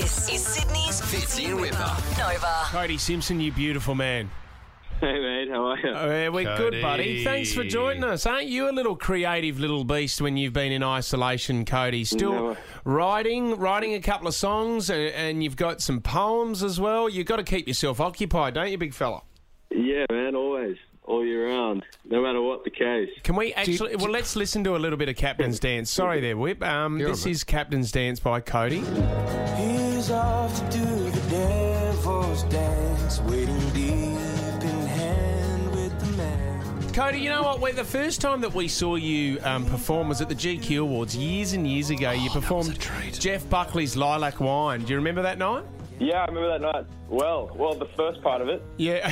This is Sydney's Fitzy and Whipper. Nova. Cody Simpson, you beautiful man. Hey mate, how are you? Uh, we're Cody. good, buddy. Thanks for joining us. Aren't you a little creative little beast when you've been in isolation, Cody? Still No. writing, writing a couple of songs, and, and you've got some poems as well. You've got to keep yourself occupied, don't you, big fella? Yeah, man, always, all year round, no matter what the case. Can we actually? Well, let's listen to a little bit of Captain's Dance. Sorry, there, Whip. Um, You're this is Captain's Dance by Cody. He's off to do the devil's dance, waiting deep in hand with the man. Cody, you know what? Well, the first time that we saw you um, perform was at the GQ Awards years and years ago. You performed Jeff Buckley's Lilac Wine. Do you remember that night? Yeah, I remember that night. Well, well, the first part of it. Yeah.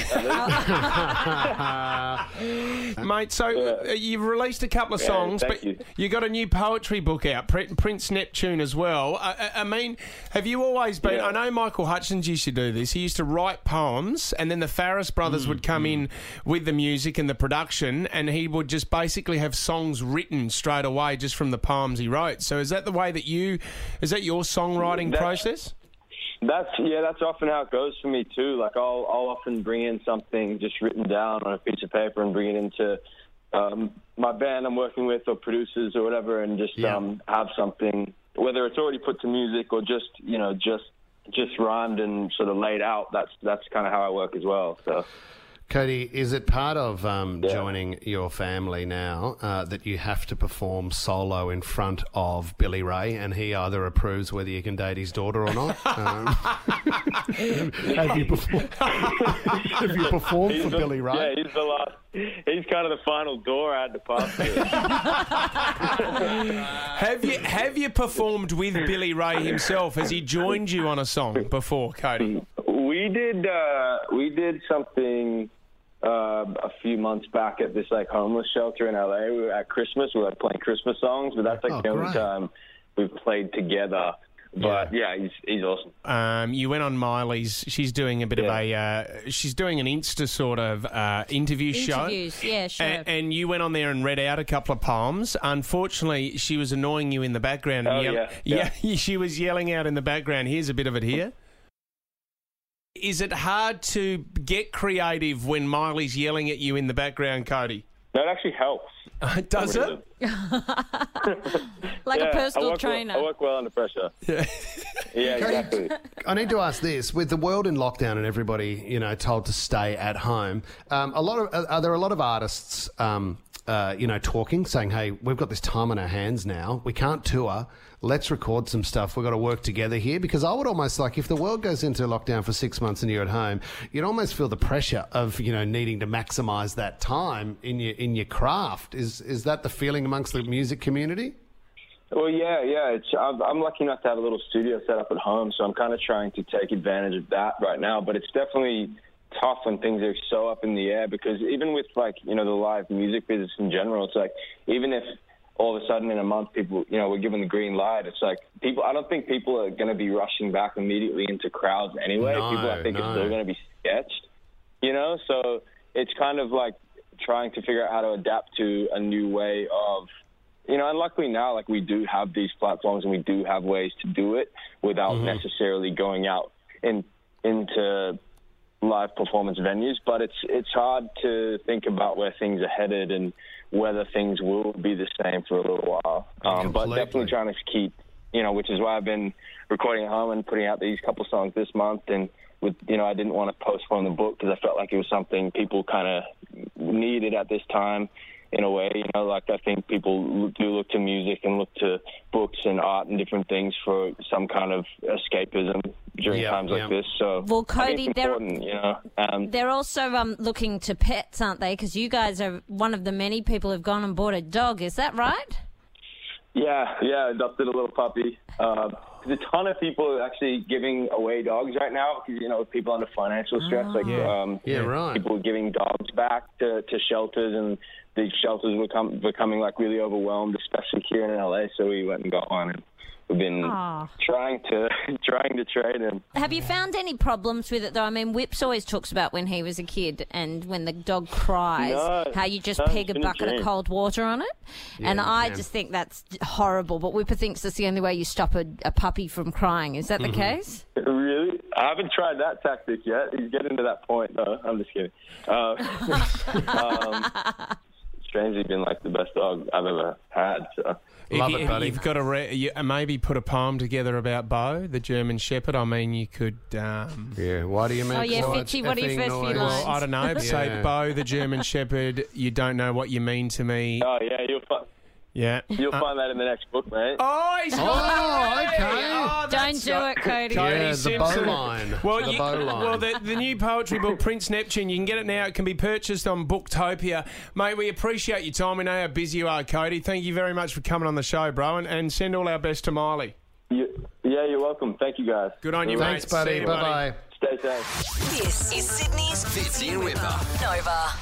Mate, so uh, you've released a couple of songs, thank but you. got a new poetry book out, Prince Neptune as well. I, I I mean, have you always been? Yeah. I know Michael Hutchence used to do this. He used to write poems, and then the Farriss brothers Mm, would come in with the music and the production, and he would just basically have songs written straight away just from the poems he wrote. So is that the way that you, is that your songwriting process? That's yeah, that's often how it goes for me too. Like I'll I'll often bring in something just written down on a piece of paper and bring it into um, my band I'm working with or producers or whatever, and just Yeah. um, have something whether it's already put to music or just you know just just rhymed and sort of laid out. That's that's kind of how I work as well. So. Cody, is it part of um, Yeah. joining your family now uh, that you have to perform solo in front of Billy Ray, and he either approves whether you can date his daughter or not? Um, have you performed? have you performed for the, Billy Ray? Yeah, he's the last. He's kind of the final door I had to pass through. Have you have you performed with Billy Ray himself? Has he joined you on a song before, Cody? we did. Uh, we did something uh, a few months back at this like homeless shelter in LA. We were at Christmas. We were like, playing Christmas songs, but that's like Oh, the only great. time we've played together. But yeah, he's he's awesome. Um, you went on Miley's. She's doing a bit of a. Uh, she's doing an Insta sort of uh, interview show. Interviews, yeah, sure. And, and you went on there and read out a couple of poems. Unfortunately, she was annoying you in the background. and Oh, yell- yeah, yeah. She was yelling out in the background. Here's a bit of it here. Is it hard to get creative when Miley's yelling at you in the background, Cody? That actually helps. Does What it? is like Yeah, a I personal work trainer. Well, I work well under pressure. Yeah. Yeah, exactly. I need to ask this: with the world in lockdown and everybody, you know, told to stay at home, um, a lot of are- are there a lot of artists, um, uh, you know, talking, saying, "Hey, we've got this time on our hands now. We can't tour. Let's record some stuff. We've got to work together here." Because I would almost like if the world goes into lockdown for six months and you're at home, you'd almost feel the pressure of you know needing to maximise that time in your in your craft. Is is that the feeling amongst the music community? Well, yeah, yeah. It's I'm, I'm lucky enough to have a little studio set up at home, so I'm kind of trying to take advantage of that right now. But it's definitely tough when things are so up in the air because even with like you know the live music business in general, it's like even if all of a sudden in a month people you know we're given the green light, it's like people. I don't think people are going to be rushing back immediately into crowds anyway. No, people I think no. are still going to be sketched, you know. So it's kind of like trying to figure out how to adapt to a new way of you know, and luckily now, like we do have these platforms and we do have ways to do it without mm-hmm. necessarily going out in into live performance venues. But it's it's hard to think about where things are headed and whether things will be the same for a little while. Um, but definitely trying to keep, you know, which is why I've been recording at home and putting out these couple songs this month and. With you know, I didn't want to postpone the book because I felt like it was something people kind of needed at this time in a way. You know, like I think people do look to music and look to books and art and different things for some kind of escapism during Yeah, times yeah. like this. So Well, I think Cody, it's there- important, you know. Um, They're also um, looking to pets, aren't they? Because you guys are one of the many people who've gone and bought a dog. Is that right? yeah, yeah, adopted a little puppy. Uh, there's a ton of people actually giving away dogs right now because you know people under financial stress, like Yeah. um, Yeah, right. people giving dogs back to, to shelters, and the shelters were com- becoming like really overwhelmed, especially here in LA. So we went and got one, and we've been Aw. trying to trying to trade him. Have you found any problems with it though? I mean, Whips always talks about when he was a kid and when the dog cries, No, how you just no, peg a it's a bucket of cold water on it. and I can. just think that's horrible. But Whipper thinks that's the only way you stop a, a puppy from crying. Is that the Mm-hmm. case? Really? I haven't tried that tactic yet. He's getting to that point, though. I'm just kidding. Uh, um, strangely, been like the best dog I've ever had. So. If Love you, it, buddy. You've got to re- you, uh, maybe put a poem together about Bo, the German Shepherd. I mean, you could. Um, Yeah, why do you make Oh, yeah, Fitzy, what are your effing first few noise? lines? well, I don't know. Say Bo, the German Shepherd. You don't know what you mean to me. Oh yeah, you'll find Yeah. you'll Uh, find that in the next book, mate. Oh, he's got oh, okay. Oh, Don't do it, Cody. Cody Yeah, the Simpson. bowline. Well, The you- bowline. well, the, the new poetry book, Prince Neptune, you can get it now. It can be purchased on Booktopia. Mate, we appreciate your time. We know how busy you are, Cody. Thank you very much for coming on the show, bro, and, and send all our best to Miley. You, yeah, you're welcome. Thank you guys. Good on you, Thanks, mate. buddy. Bye bye. Stay safe. This is Sydney's Fitzy and Whipper. Nova.